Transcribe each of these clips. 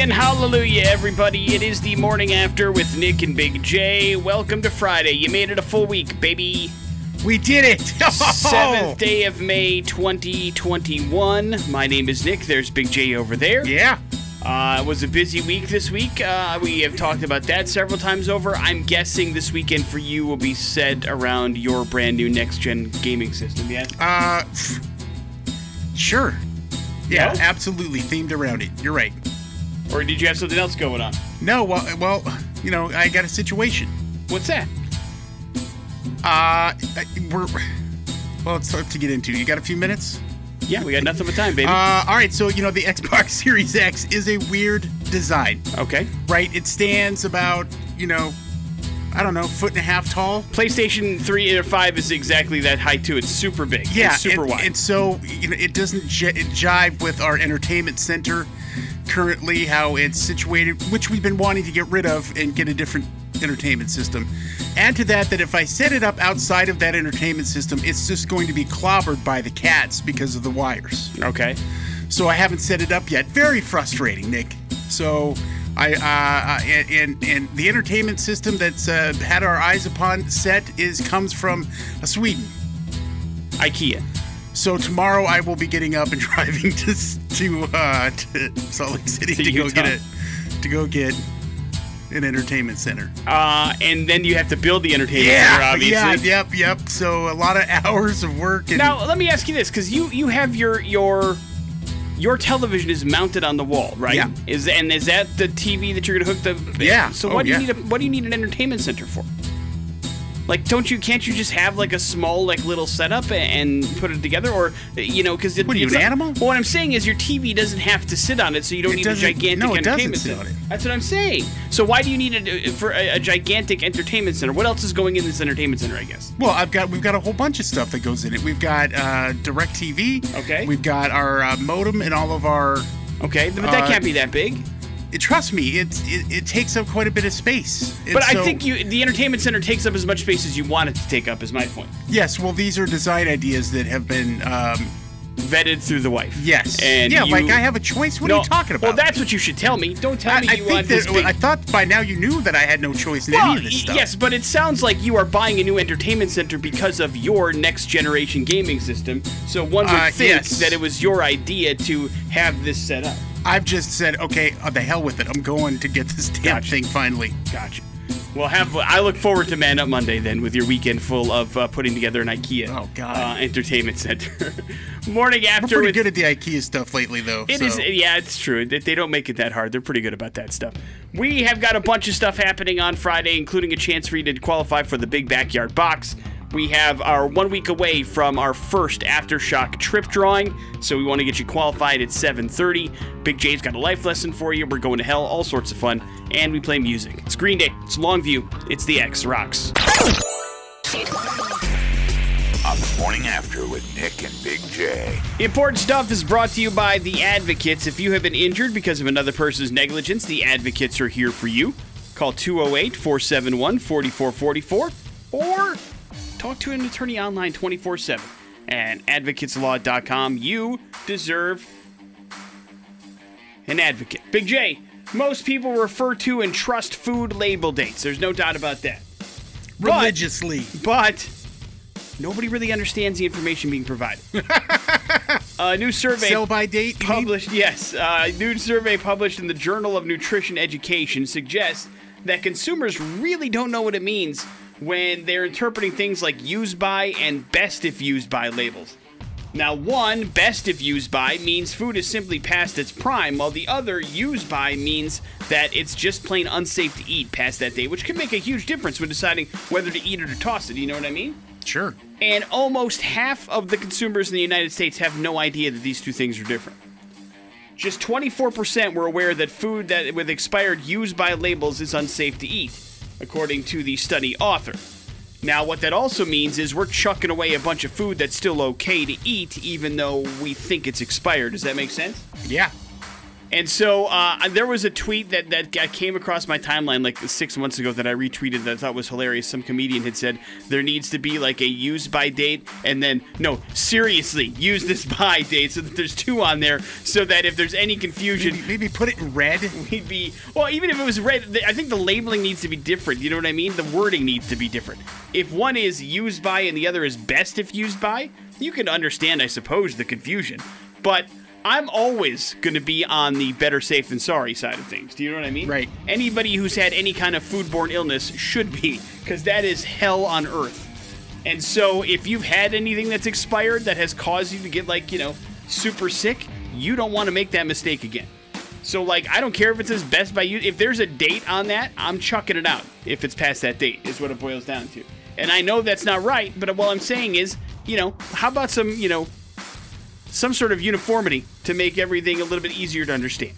and hallelujah, everybody. It is the morning after with Nick and Big J. Welcome to Friday. You made it a full week, baby. We did it! Seventh day of May 2021. My name is Nick. There's Big J over there. Yeah. Uh, it was a busy week this week. Uh, we have talked about that several times over. I'm guessing this weekend for you will be set around your brand new next gen gaming system, yes? Uh, sure. Yeah, No? absolutely themed around it. You're right. Or did you have something else going on? No, well, well, you know, I got a situation. What's that? Uh, we're well, it's tough to get into. You got a few minutes? Yeah, we got nothing but time, baby. Uh, all right. So you know, the Xbox Series X is a weird design, okay. right? It stands about, you know, I don't know, foot and a half tall. PlayStation 3 or 5 is exactly that height, too. It's super big. Yeah, It's super and, wide. And so you know, it doesn't j- it jive with our entertainment center currently, how it's situated, which we've been wanting to get rid of and get a different entertainment system. Add to that that if I set it up outside of that entertainment system, it's just going to be clobbered by the cats because of the wires. okay. So I haven't set it up yet. Very frustrating, Nick. So I uh, uh, and, and the entertainment system that's uh, had our eyes upon set is comes from uh, Sweden. IKEA. So tomorrow I will be getting up and driving to to, uh, to Salt Lake City To to, go get it to go get an entertainment center. Uh, and then you have to build the entertainment center, obviously. yeah, yep, yep. So a lot of hours of work. And Now, let me ask you this, because you you have your your your television is mounted on the wall, right? Yeah. Is and is that the TV that you're gonna hook the? Yeah. So Oh, what do yeah. you need? A, what do you need an entertainment center for? Like, don't you? Can't you just have like a small like little setup and put it together, or you know, because What are you, an animal? Well, what I'm saying is your TV doesn't have to sit on it, so you don't It need a gigantic no, entertainment center. That's what I'm saying. So why do you need a, for a, a gigantic entertainment center? What else is going in this entertainment center? I guess. well, I've got we've got a whole bunch of stuff that goes in it. We've got uh, Direct TV. Okay. We've got our uh, modem and all of our. Okay, but that Uh, can't be that big. It, trust me, it's it, it takes up quite a bit of space. And But I think you the entertainment center takes up as much space as you want it to take up. Is my point. yes. Well, these are design ideas that have been um, Vetted through the wife. yes. And yeah, you- like I have a choice. What No, are you talking about? Well, that's what you should tell me. Don't tell I, me I you think want this that big. I thought by now you knew that I had no choice in well, any of this stuff. yes, but it sounds like you are buying a new entertainment center because of your next generation gaming system. So one would Uh, think yes. that it was your idea to have this set up. I've just said, okay, uh, the hell with it. I'm going to get this damn Gotcha. thing finally. Gotcha. Well, have I look forward to Man Up Monday then with your weekend full of uh, putting together an IKEA Oh, God. Uh, entertainment center. Morning after pretty with good at the IKEA stuff lately, though. It so. is, yeah, it's true. They don't make it that hard. They're pretty good about that stuff. We have got a bunch of stuff happening on Friday, including a chance for you to qualify for the Big Backyard Box. We have our one week away from our first aftershock trip drawing, so we want to get you qualified at 7:30. Big J's got a life lesson for you. We're going to hell, all sorts of fun, and we play music. It's Green Day. It's Longview. It's the X Rocks. on the morning after with Nick and Big J. Important stuff is brought to you by The Advocates. If you have been injured because of another person's negligence, The Advocates are here for you. Call 208 471 4444 or talk to an attorney online 24 7 at advocateslaw.com. You deserve an advocate. Big J, most people refer to and trust food label dates. There's no doubt about that. Religiously. But nobody really understands the information being provided. a new survey Sell by date. published, yes, a new survey published in the Journal of Nutrition Education suggests that consumers really don't know what it means when they're interpreting things like used by and best if used by labels. Now, one, best if used by, means food is simply past its prime, while the other, used by, means that it's just plain unsafe to eat past that date, which can make a huge difference when deciding whether to eat it or toss it. You know what I mean? Sure. And almost half of the consumers in the United States have no idea that these two things are different. Just 24% were aware that food that with expired used by labels is unsafe to eat, according to the study author. Now, what that also means is we're chucking away a bunch of food that's still okay to eat, even though we think it's expired. Does that make sense? Yeah. And so uh, there was a tweet that, that came across my timeline like six months ago that I retweeted that I thought was hilarious. Some comedian had said there needs to be like a use by date and then, no, seriously, use this by date so that there's two on there so that if there's any confusion. Maybe, maybe put it in red. We'd be, well, even if it was red, I think the labeling needs to be different. You know what I mean? The wording needs to be different. If one is used by and the other is best if used by, you can understand, I suppose, the confusion. But I'm always going to be on the better safe than sorry side of things. Do you know what I mean? Right. Anybody who's had any kind of foodborne illness should be, because that is hell on earth. And so if you've had anything that's expired that has caused you to get, like, you know, super sick, you don't want to make that mistake again. So, like, I don't care if it says best by you. If there's a date on that, I'm chucking it out if it's past that date, is what it boils down to. And I know that's not right, but what I'm saying is, you know, how about some, you know, some sort of uniformity to make everything a little bit easier to understand.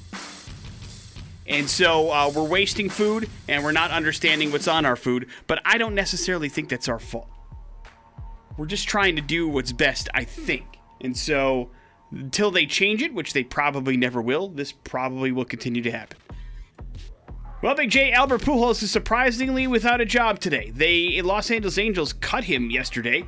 And so uh, we're wasting food and we're not understanding what's on our food, but I don't necessarily think that's our fault. We're just trying to do what's best, I think. And so until they change it, which they probably never will, this probably will continue to happen. Well, Big J, Albert Pujols is surprisingly without a job today. They Los Angeles Angels cut him yesterday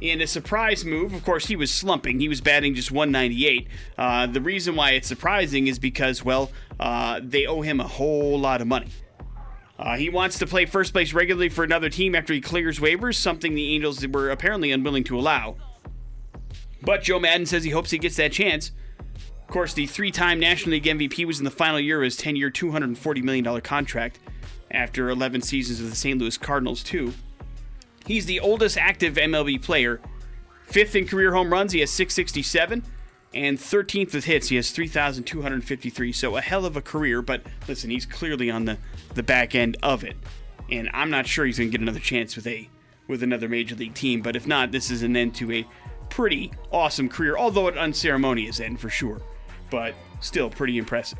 in a surprise move. Of course, he was slumping. He was batting just 198. Uh, the reason why it's surprising is because, well, uh, they owe him a whole lot of money. Uh, he wants to play first base regularly for another team after he clears waivers, something the Angels were apparently unwilling to allow. But Joe Maddon says he hopes he gets that chance. Of course, the three time National League MVP was in the final year of his 10 year, $240 million contract after 11 seasons with the St. Louis Cardinals, too. He's the oldest active MLB player. Fifth in career home runs, he has 667. And 13th with hits, he has 3,253. So a hell of a career, but listen, he's clearly on the, the back end of it. And I'm not sure he's going to get another chance with a with another major league team. But if not, this is an end to a pretty awesome career, although an unceremonious end for sure. But still pretty impressive.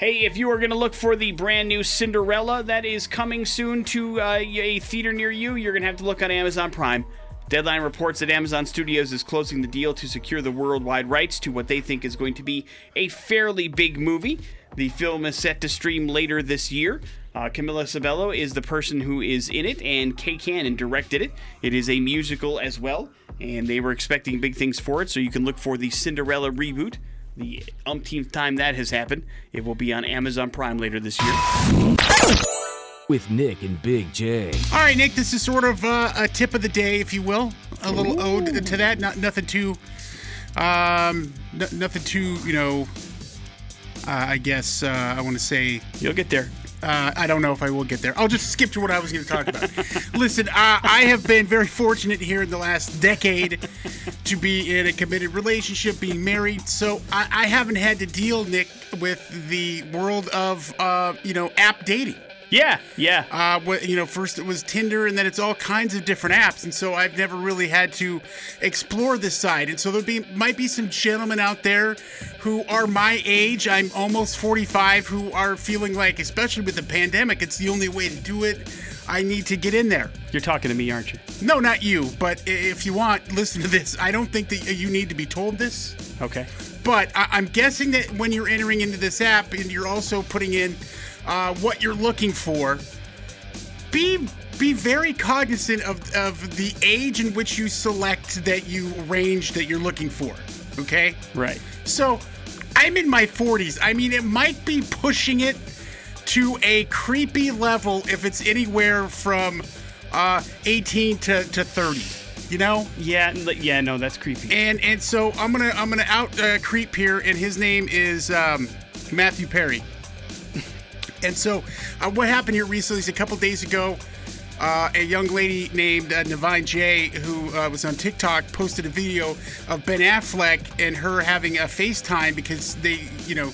Hey, if you are going to look for the brand new Cinderella that is coming soon to uh, a theater near you, you're going to have to look on Amazon Prime. Deadline reports that Amazon Studios is closing the deal to secure the worldwide rights to what they think is going to be a fairly big movie. The film is set to stream later this year. Uh, Camila Cabello is the person who is in it, and Kay Cannon directed it. It is a musical as well, and they were expecting big things for it, so you can look for the Cinderella reboot the umpteenth time that has happened. It will be on Amazon Prime later this year. With Nick and Big J. All right, Nick, this is sort of uh, a tip of the day, if you will. A little Ooh. ode to that. Not nothing too, um, n- nothing too, you know. Uh, I guess uh, I want to say you'll get there. Uh, I don't know if I will get there. I'll just skip to what I was going to talk about. Listen, uh, I have been very fortunate here in the last decade to be in a committed relationship, being married. So I, I haven't had to deal, Nick, with the world of, uh, you know, app dating. Yeah, yeah. Uh, what, you know, first it was Tinder, and then it's all kinds of different apps, and so I've never really had to explore this side. And so there be might be some gentlemen out there who are my age. I'm almost 45, who are feeling like, especially with the pandemic, it's the only way to do it. I need to get in there. You're talking to me, aren't you? No, not you. But if you want, listen to this. I don't think that you need to be told this. Okay. But I- I'm guessing that when you're entering into this app and you're also putting in uh, what you're looking for, be be very cognizant of, of the age in which you select that you range that you're looking for. Okay? Right. So I'm in my 40s. I mean, it might be pushing it to a creepy level if it's anywhere from uh, 18 to, to 30. You know? Yeah, yeah, no, that's creepy. And and so I'm gonna I'm gonna out uh, creep here, and his name is um, Matthew Perry. And so, uh, what happened here recently is a couple days ago, uh, a young lady named uh, Nivine Jay, who uh, was on TikTok, posted a video of Ben Affleck and her having a FaceTime because they, you know,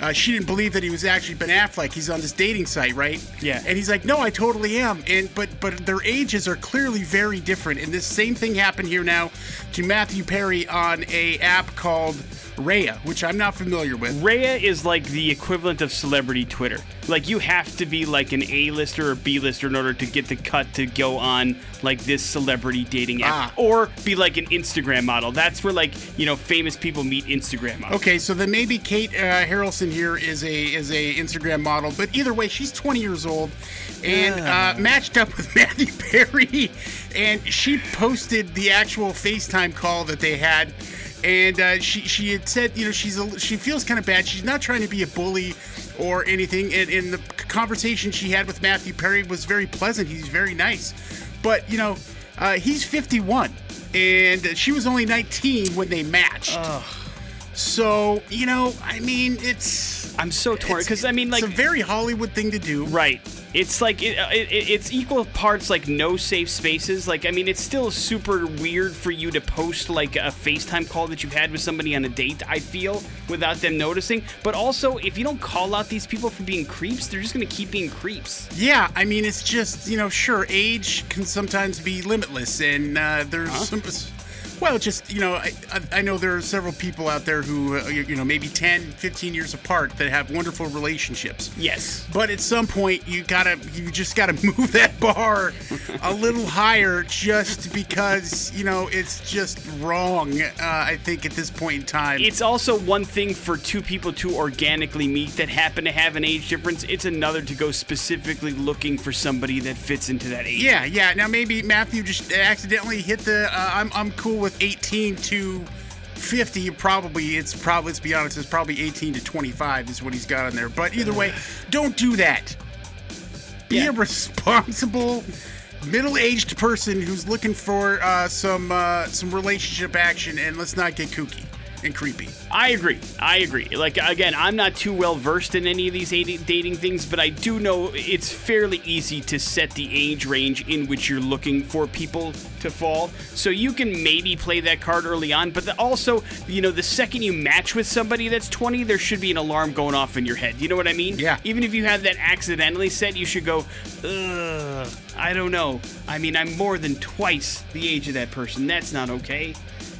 uh, she didn't believe that he was actually Ben Affleck. He's on this dating site, right? Yeah. And he's like, "No, I totally am." And but but their ages are clearly very different. And this same thing happened here now to Matthew Perry on a app called Raya, which I'm not familiar with. Raya is like the equivalent of celebrity Twitter. Like you have to be like an A-lister or B-lister in order to get the cut to go on like this celebrity dating app, Ah. or be like an Instagram model. That's where like you know famous people meet Instagram models. Okay, so then maybe Kate uh, Haralson here is a is a Instagram model, but either way, she's 20 years old and uh, matched up with Matthew Perry, and she posted the actual FaceTime call that they had, and uh, she she had said you know she's a, she feels kind of bad. She's not trying to be a bully or anything, and, and the conversation she had with Matthew Perry was very pleasant. He's very nice, but you know uh, he's 51. And she was only 19 when they matched. So, you know, I mean, it's. I'm so torn because I mean like it's a very Hollywood thing to do. Right. It's like it, it, it's equal parts like no safe spaces. Like I mean, it's still super weird for you to post like a FaceTime call that you've had with somebody on a date. I feel without them noticing. But also, if you don't call out these people for being creeps, they're just gonna keep being creeps. Yeah, I mean, it's just, you know, sure, age can sometimes be limitless, and uh, there's some. Well, just, you know, I, I- know there are several people out there who, uh, you you know, maybe 10, 15 years apart that have wonderful relationships. Yes. But at some point, you gotta, you just gotta move that bar a little higher, just because you know it's just wrong. Uh, I think at this point in time, It's also one thing for two people to organically meet that happen to have an age difference. It's another to go specifically looking for somebody that fits into that age. yeah, yeah. Now maybe Matthew just accidentally hit the. Uh, I'm, I'm cool with 18 to 50. Probably it's probably let's be honest, it's probably 18 to 25 is what he's got on there. But either way, don't do that. Be Yeah. a responsible. Middle-aged person who's looking for uh, some uh, some relationship action, and let's not get kooky and creepy. I agree. I agree. Like again, I'm not too well versed in any of these dating things, but I do know it's fairly easy to set the age range in which you're looking for people to fall. So you can maybe play that card early on, but also, you know, the second you match with somebody that's 20, there should be an alarm going off in your head. You know what I mean? Yeah. Even if you have that accidentally set, you should go, ugh, I don't know. I mean, I'm more than twice the age of that person. That's not okay.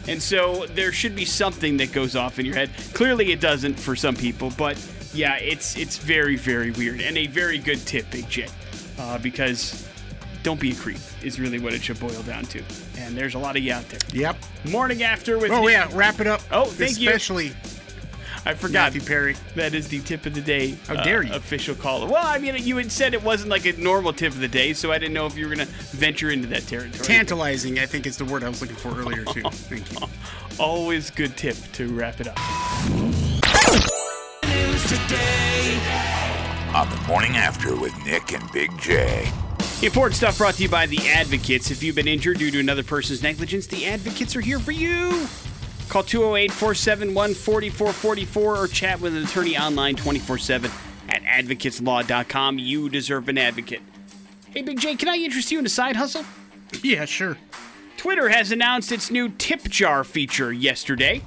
And so there should be something that goes off in your head. Clearly it doesn't for some people, but yeah, it's it's very very weird and a very good tip, Big J, uh, because don't be a creep is really what it should boil down to. And there's a lot of you out there. Yep. Morning after with Oh Nick- yeah, wrap it up. Oh, thank you. Especially I forgot Matthew Perry. that is the tip of the day. How dare uh, you. Official call. Well, I mean, you had said it wasn't like a normal tip of the day, so I didn't know if you were gonna venture into that territory. Tantalizing, I think is the word I was looking for earlier too. Thank you. Always good tip to wrap it up. News today. On the morning after with Nick and Big J. Important stuff brought to you by the Advocates. If you've been injured due to another person's negligence, the Advocates are here for you. Call 208 471 4444 or chat with an attorney online 24 7 at advocateslaw.com. You deserve an advocate. Hey, Big J, can I interest you in a side hustle? Yeah, sure. Twitter has announced its new tip jar feature yesterday.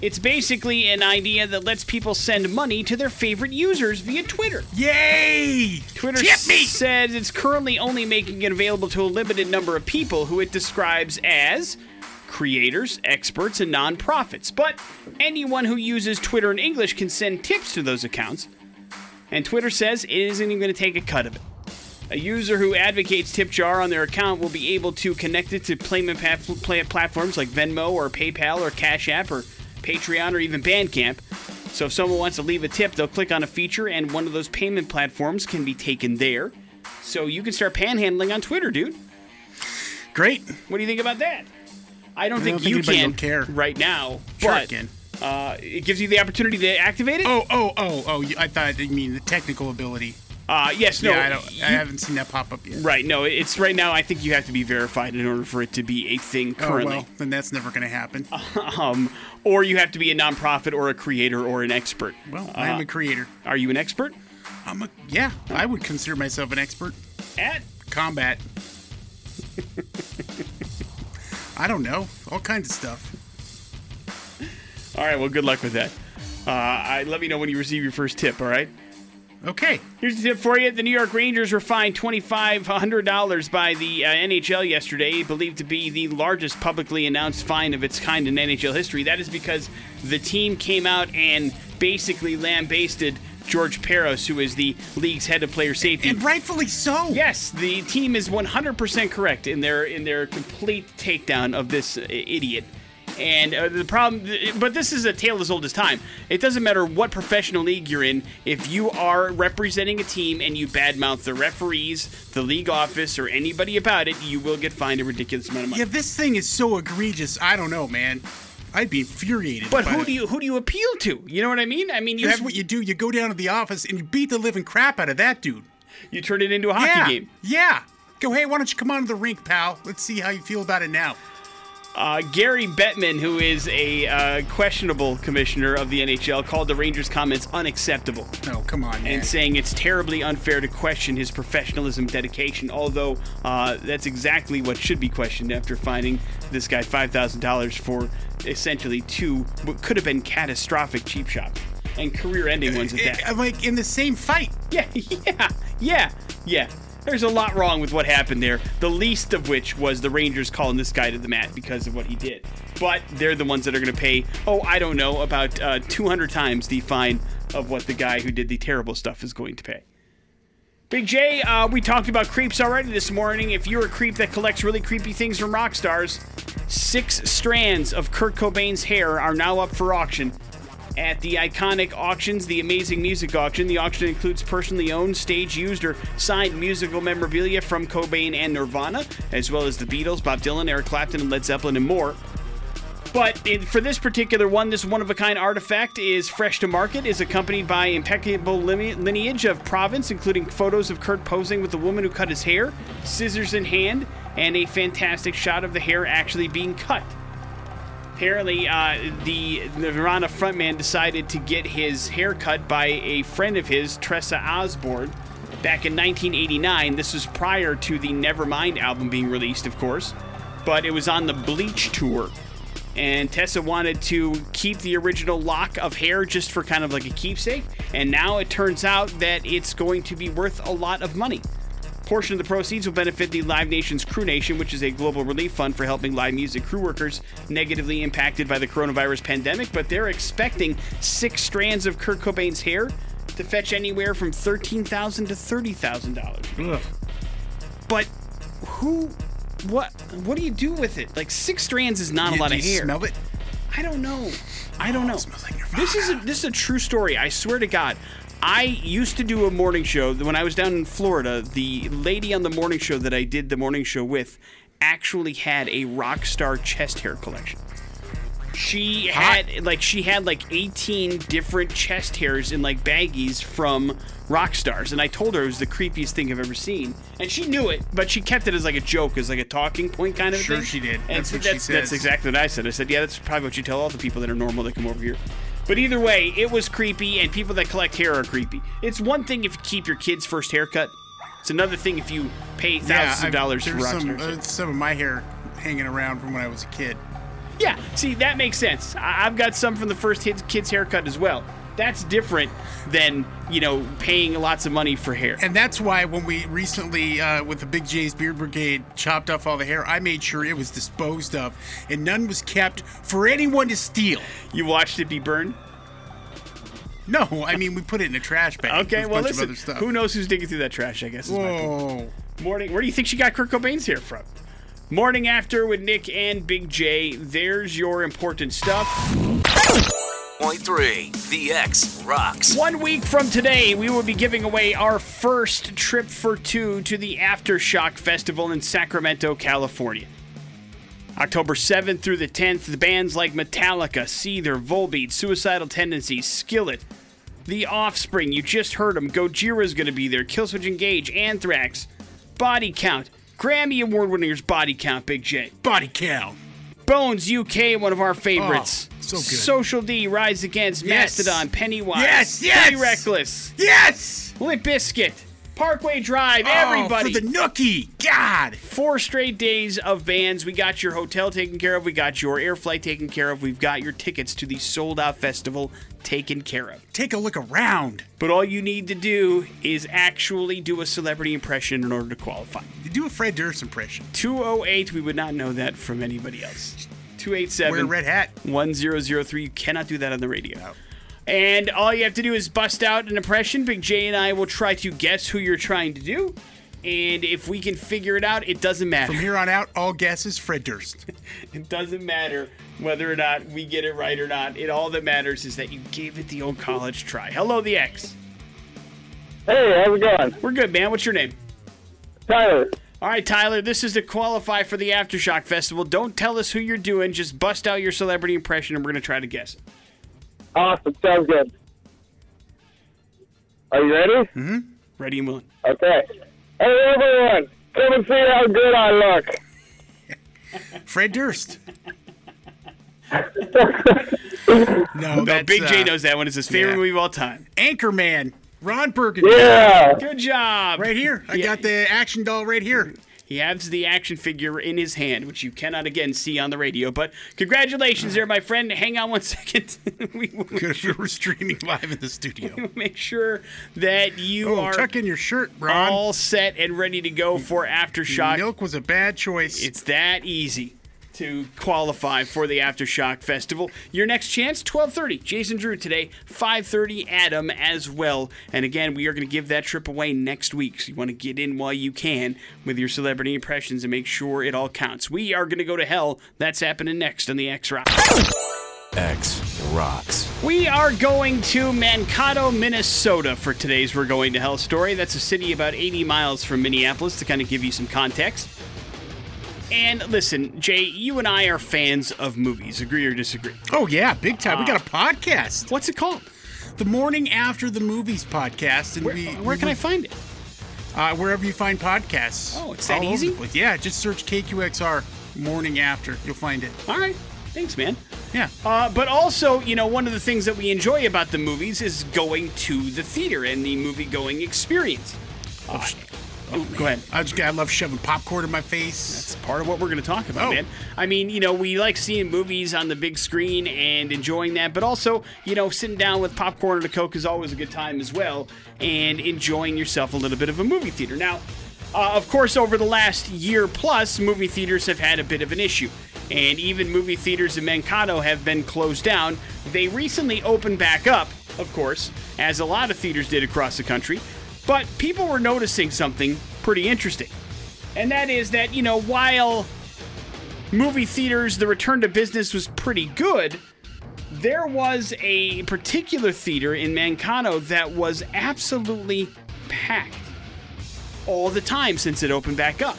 It's basically an idea that lets people send money to their favorite users via Twitter. Yay! Twitter says it's currently only making it available to a limited number of people who it describes as creators, experts, and nonprofits. But anyone who uses Twitter in English can send tips to those accounts. And Twitter says it isn't even going to take a cut of it. A user who advocates TipJar on their account will be able to connect it to payment platforms like Venmo or PayPal or Cash App or Patreon or even Bandcamp. So if someone wants to leave a tip, they'll click on a feature and one of those payment platforms can be taken there. So you can start panhandling on Twitter, dude. Great. What do you think about that? I don't I think don't think you can care. right now, Sure but it can. Uh, it gives you the opportunity to activate it. Oh, oh, oh, oh! I thought you mean the technical ability. Uh, yes, no, yeah, I don't. you- I haven't seen that pop up yet. Right, no, it's right now. I think you have to be verified in order for it to be a thing currently. Oh well, then that's never going to happen. Um, or you have to be a nonprofit or a creator or an expert. Well, I am Uh, a creator. Are you an expert I'm a yeah. I would consider myself an expert. at? Combat. I don't know. All kinds of stuff. All right, well, good luck with that. Uh, I, let me know when you receive your first tip. All right. Okay. Here's the tip for you. The New York Rangers were fined $2,500 by the uh, NHL yesterday, believed to be the largest publicly announced fine of its kind in NHL history. That is because the team came out and basically lambasted George Parros, who is the league's head of player safety. And rightfully so. Yes, the team is 100% correct in their in their complete takedown of this uh, idiot. And uh, the problem, but this is a tale as old as time. It doesn't matter what professional league you're in. If you are representing a team and you badmouth the referees, the league office, or anybody about it, you will get fined a ridiculous amount of money. Yeah, this thing is so egregious. I don't know, man. I'd be infuriated. But who it. do you who do you appeal to? You know what I mean? I mean, you That's have, what you do. You go down to the office and you beat the living crap out of that dude. you turn it into a hockey yeah. game. Yeah. Go, hey, why don't you come on to the rink, pal? Let's see how you feel about it now. Uh, Gary Bettman, who is a uh, questionable commissioner of the NHL, called the Rangers' comments unacceptable. Oh, come on, man. and saying it's terribly unfair to question his professionalism dedication. Although uh, that's exactly what should be questioned after finding this guy five thousand dollars for essentially two what could have been catastrophic cheap shots and career-ending ones at that. like in the same fight. Yeah, yeah, yeah, yeah. There's a lot wrong with what happened there. The least of which was the Rangers calling this guy to the mat because of what he did. But they're the ones that are going to pay, oh, I don't know, about uh, 200 times the fine of what the guy who did the terrible stuff is going to pay. Big J, uh, we talked about creeps already this morning. If you're a creep that collects really creepy things from rock stars, six strands of Kurt Cobain's hair are now up for auction at the iconic auctions, the Amazing Music Auction. The auction includes personally owned, stage used, or signed musical memorabilia from Cobain and Nirvana, as well as the Beatles, Bob Dylan, Eric Clapton, and Led Zeppelin, and more. But for this particular one, this one of a kind artifact is fresh to market, is accompanied by impeccable lineage of provenance, including photos of Kurt posing with the woman who cut his hair, scissors in hand, and a fantastic shot of the hair actually being cut. Apparently, uh, the Nirvana frontman decided to get his hair cut by a friend of his, Tessa Osborne, back in 1989. This was prior to the Nevermind album being released, of course, but it was on the Bleach tour. And Tessa wanted to keep the original lock of hair just for kind of like a keepsake, and now it turns out that it's going to be worth a lot of money. Portion of the proceeds will benefit the Live Nation's Crew Nation, which is a global relief fund for helping live music crew workers negatively impacted by the coronavirus pandemic. But they're expecting six strands of Kurt Cobain's hair to fetch anywhere from thirteen thousand to thirty thousand dollars. But who, what, what do you do with it? Like six strands is not a lot do of you hair. Smell it? I don't know. I don't know. smells like this is a, this is a true story. I swear to God. I used to do a morning show when I was down in Florida. The lady on the morning show that I did the morning show with actually had a rock star chest hair collection. She had like she had like 18 different chest hairs in like baggies from rock stars, and I told her it was the creepiest thing I've ever seen, and she knew it, but she kept it as like a joke, as like a talking point kind of Sure thing. she did. And That's so what she that's, that's exactly what I said. I said, yeah, that's probably what you tell all the people that are normal that come over here. But either way, it was creepy, and people that collect hair are creepy. It's one thing if you keep your kid's first haircut. It's another thing if you pay thousands of dollars for rock some, stars. uh, some of my hair hanging around from when I was a kid. Yeah, see, that makes sense. I- I've got some from the first kid's haircut as well. That's different than, you know, paying lots of money for hair. And that's why when we recently, uh, with the Big J's Beard Brigade, chopped off all the hair, I made sure it was disposed of and none was kept for anyone to steal. You watched it be burned? No, I mean, we put it in a trash bag. Okay, well, listen, other stuff. who knows who's digging through that trash, I guess. Is my. Whoa. Morning. Where do you think she got Kurt Cobain's hair from? Morning after with Nick and Big J. There's your important stuff. Point three. The X rocks. One week from today, we will be giving away our first trip for two to the Aftershock Festival in Sacramento, California. October 7th through the 10th, the bands like Metallica, Seether, Volbeat, Suicidal Tendencies, Skillet, The Offspring, you just heard them, Gojira's gonna be there, Killswitch Engage, Anthrax, Body Count, Grammy Award winners Body Count, Big J. Body count. Bones UK, one of our favorites. Oh, so good. Social D, Rise Against, Yes. Mastodon, Pennywise, Yes, yes. Be Reckless, Yes! Limp Bizkit, Parkway Drive, Oh, everybody. for the nookie. God. Four straight days of bands. We got your hotel taken care of. We got your air flight taken care of. We've got your tickets to the sold out festival taken care of. Take a look around. But all you need to do is actually do a celebrity impression in order to qualify. You do a Fred Durst impression. 208, we would not know that from anybody else. 287 Wear a 287 red hat. 1003. You cannot do that on the radio. And all you have to do is bust out an impression. Big J and I will try to guess who you're trying to do. And if we can figure it out, it doesn't matter. From here on out, all guesses Fred Durst. It doesn't matter whether or not we get it right or not. It all that matters is that you gave it the old college try. Hello, the X. Hey, how's it going? We're good, man. What's your name? Tyler. All right, Tyler, this is to qualify for the Aftershock Festival. Don't tell us who you're doing. Just bust out your celebrity impression and we're going to try to guess it. Awesome. Sounds good. Are you ready? Ready and willing. Okay. Hey, everyone. Come and see how good I look. Fred Durst. No, no, that's Big J uh, knows that one. It's his favorite yeah. movie of all time. Anchorman. Ron Burgundy. Yeah. Good job. Right here. I Yeah. got the action doll right here. He has the action figure in his hand, which you cannot again see on the radio. But congratulations there, my friend. Hang on one second. we will Good if we were streaming live in the studio. make sure that you Oh, are tuck in your shirt, Ron. all set and ready to go for Aftershock. Milk was a bad choice. It's that easy to qualify for the Aftershock Festival. Your next chance, 12:30. Jason Drew today, 5:30 Adam as well. And again, we are going to give that trip away next week. So you want to get in while you can with your celebrity impressions and make sure it all counts. We are going to go to hell. That's happening next on the X Rock. X rocks. We are going to Mankato, Minnesota for today's We're Going to Hell story. That's a city about 80 miles from Minneapolis to kind of give you some context. And listen, Jay, you and I are fans of movies. Agree or disagree? oh, yeah, big time. we got a podcast. What's it called? The Morning After the Movies podcast. And Where, we, where we can I find it? Uh, wherever you find podcasts. Oh, it's that easy? Yeah, just search KQXR Morning After. You'll find it. All right. Thanks, man. Yeah. Uh, but also, you know, one of the things that we enjoy about the movies is going to the theater and the movie going experience. Uh, oh, go ahead. I, just, I love shoving popcorn in my face. That's part of what we're going to talk about, Oh. man. I mean, you know, we like seeing movies on the big screen and enjoying that, but also, you know, sitting down with popcorn and a Coke is always a good time as well, and enjoying yourself a little bit of a movie theater. Now, uh, of course, over the last year plus, movie theaters have had a bit of an issue. And even movie theaters in Mankato have been closed down. They recently opened back up, of course, as a lot of theaters did across the country. But people were noticing something pretty interesting. And that is that, you know, while movie theaters, the return to business was pretty good, there was a particular theater in Mankato that was absolutely packed all the time since it opened back up.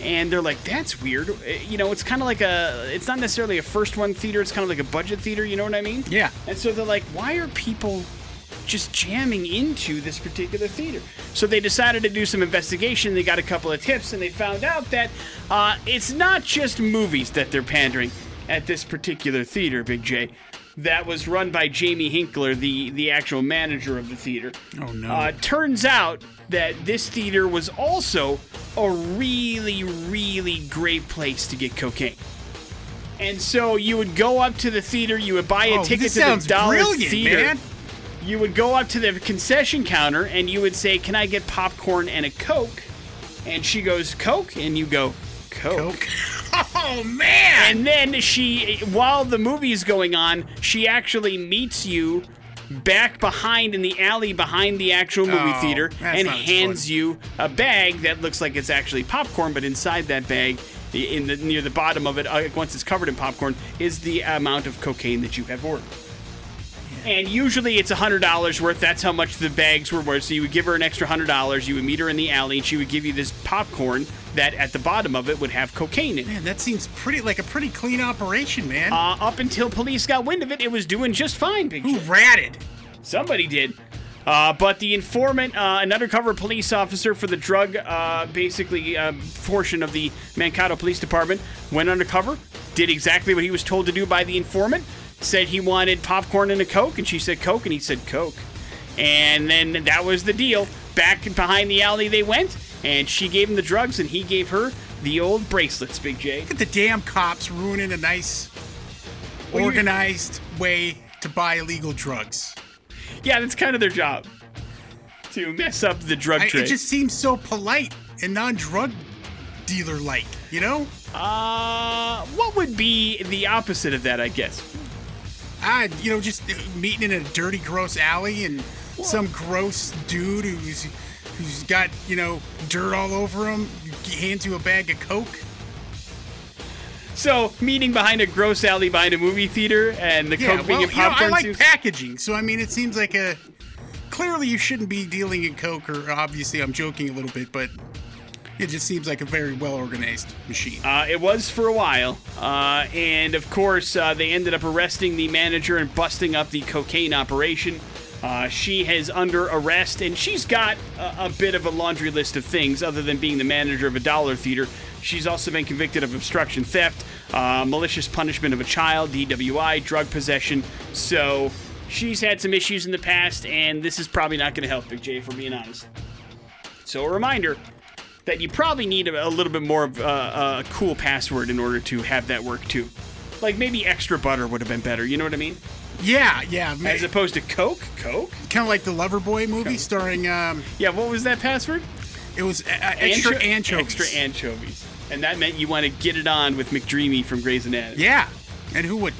And they're like, that's weird. Uh, You know, it's kind of like a, it's not necessarily a first one theater, it's kind of like a budget theater, you know what I mean? Yeah. And so they're like, why are people just jamming into this particular theater? So they decided to do some investigation. They got a couple of tips and they found out that uh, it's not just movies that they're pandering at this particular theater, Big J. That was run by Jamie Hinkler, the, the actual manager of the theater. Oh, no. Uh, turns out that this theater was also a really, really great place to get cocaine. And so you would go up to the theater, you would buy a Oh, ticket to the dollar brilliant, theater. man. You would go up to the concession counter and you would say, "Can I get popcorn and a Coke?" And she goes, "Coke," and you go, "Coke." Coke. Oh, man. And then she, while the movie is going on, she actually meets you back behind in the alley behind the actual movie Oh, theater and hands fun. you a bag that looks like it's actually popcorn, but inside that bag, in the near the bottom of it, uh, once it's covered in popcorn, is the amount of cocaine that you have ordered. And usually it's $100 worth. That's how much the bags were worth. So you would give her an extra $100. You would meet her in the alley, and she would give you this popcorn that at the bottom of it would have cocaine in it. Man, that seems pretty like a pretty clean operation, man. Uh, up until police got wind of it, it was doing just fine, Big Who ratted? Somebody did. Uh, but the informant, uh, an undercover police officer for the drug, uh, basically uh, portion of the Mankato Police Department, went undercover, did exactly what he was told to do by the informant, said he wanted popcorn and a Coke, and she said Coke, and he said Coke. And then that was the deal. back behind the alley they went, and she gave him the drugs, and he gave her the old bracelets, Big J. Look at the damn cops ruining a nice, organized way to buy illegal drugs. Yeah, that's kind of their job to mess up the drug I, trade. it just seems so polite and non-drug dealer-like, you know? uh, what would be the opposite of that? I guess. Ah, you know, just meeting in a dirty, gross alley and some gross dude who's who's got you know dirt all over him hands you a bag of coke. So, meeting behind a gross alley behind a movie theater, and the Yeah, coke being well, in you know, I popcorn. like seems- packaging, so I mean, it seems like a clearly you shouldn't be dealing in coke, or obviously I'm joking a little bit, but it just seems like a very well organized machine. Uh, it was for a while, uh, and of course, uh, they ended up arresting the manager and busting up the cocaine operation. Uh, she has under arrest, and she's got a, a bit of a laundry list of things other than being the manager of a dollar theater. She's also been convicted of obstruction theft, uh, malicious punishment of a child, DWI, drug possession. So she's had some issues in the past, and this is probably not going to help, Big J, if we're being honest. So a reminder that you probably need a, a little bit more of uh, a cool password in order to have that work too. Like maybe extra butter would have been better. You know what I mean? yeah, yeah, As opposed to Coke. Coke. kind of like the Loverboy movie starring. Um, Yeah. What was that password? it was uh, extra Ancho- anchovies. Extra anchovies. And that meant you want to get it on with McDreamy from Grey's Anatomy. Yeah, and who would?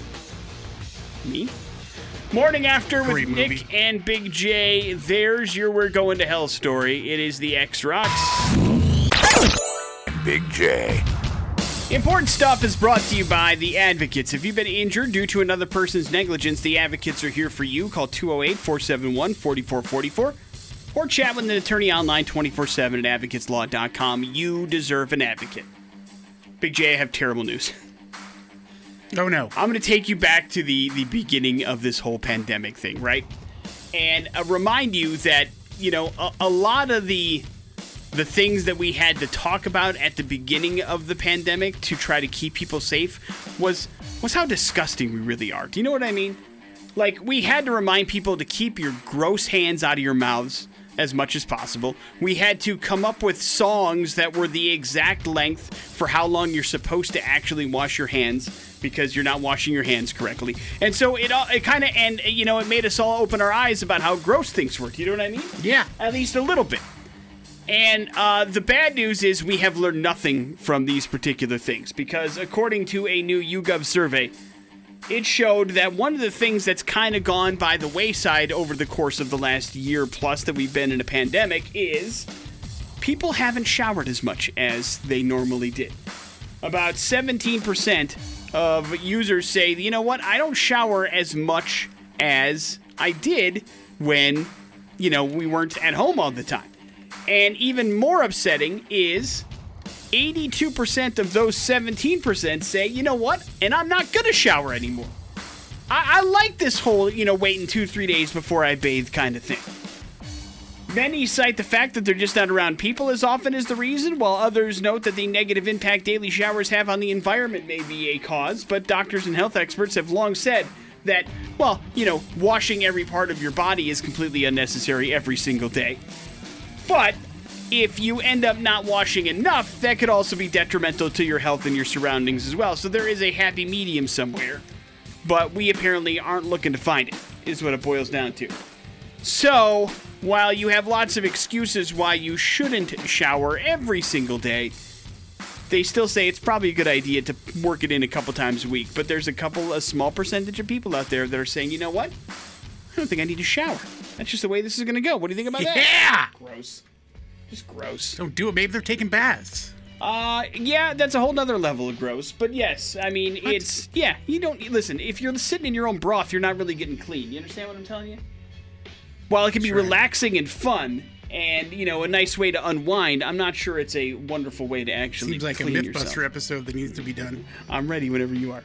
Me. Morning after with Great movie. Nick and Big J. There's your We're Going to Hell story. It is the X Rocks. Big J. Important stuff is brought to you by The Advocates. If you've been injured due to another person's negligence, The Advocates are here for you. Call 208 471 4444 or chat with an attorney online 24 7 at advocateslaw.com. You deserve an advocate. Big J, I have terrible news. Oh no. I'm going to take you back to the, the beginning of this whole pandemic thing, right? And uh, remind you that, you know, a, a lot of the the things that we had to talk about at the beginning of the pandemic to try to keep people safe was was how disgusting we really are. Do you know what I mean? Like we had to remind people to keep your gross hands out of your mouths as much as possible. We had to come up with songs that were the exact length for how long you're supposed to actually wash your hands because you're not washing your hands correctly. And so it all it kind of and you know it made us all open our eyes about how gross things were. Do you know what I mean? Yeah. At least a little bit. And uh, the bad news is we have learned nothing from these particular things because, according to a new YouGov survey, it showed that one of the things that's kind of gone by the wayside over the course of the last year plus that we've been in a pandemic is people haven't showered as much as they normally did. About 17% of users say, you know what, I don't shower as much as I did when, you know, we weren't at home all the time. And even more upsetting is 82% of those 17% say, you know what, and I'm not gonna shower anymore. I, I like this whole, you know, waiting two, three days before I bathe kind of thing. Many cite the fact that they're just not around people as often as the reason, while others note that the negative impact daily showers have on the environment may be a cause. But doctors and health experts have long said that, well, you know, washing every part of your body is completely unnecessary every single day. But if you end up not washing enough, that could also be detrimental to your health and your surroundings as well. So there is a happy medium somewhere. But we apparently aren't looking to find it, is what it boils down to. So, while you have lots of excuses why you shouldn't shower every single day, they still say it's probably a good idea to work it in a couple times a week. But there's a couple, a small percentage of people out there that are saying, you know what? I don't think I need to shower. That's just the way this is going to go. What do you think about that? Yeah. Gross. Just gross. Don't do it. Maybe they're taking baths. Uh, yeah, that's a whole nother level of gross. But yes, I mean, it's, yeah, you don't, listen, if you're sitting in your own broth, you're not really getting clean. You understand what I'm telling you? While it can be relaxing and fun and, you know, a nice way to unwind, I'm not sure it's a wonderful way to actually Seems like a clean MythBuster yourself. episode that needs to be done. I'm ready whenever you are.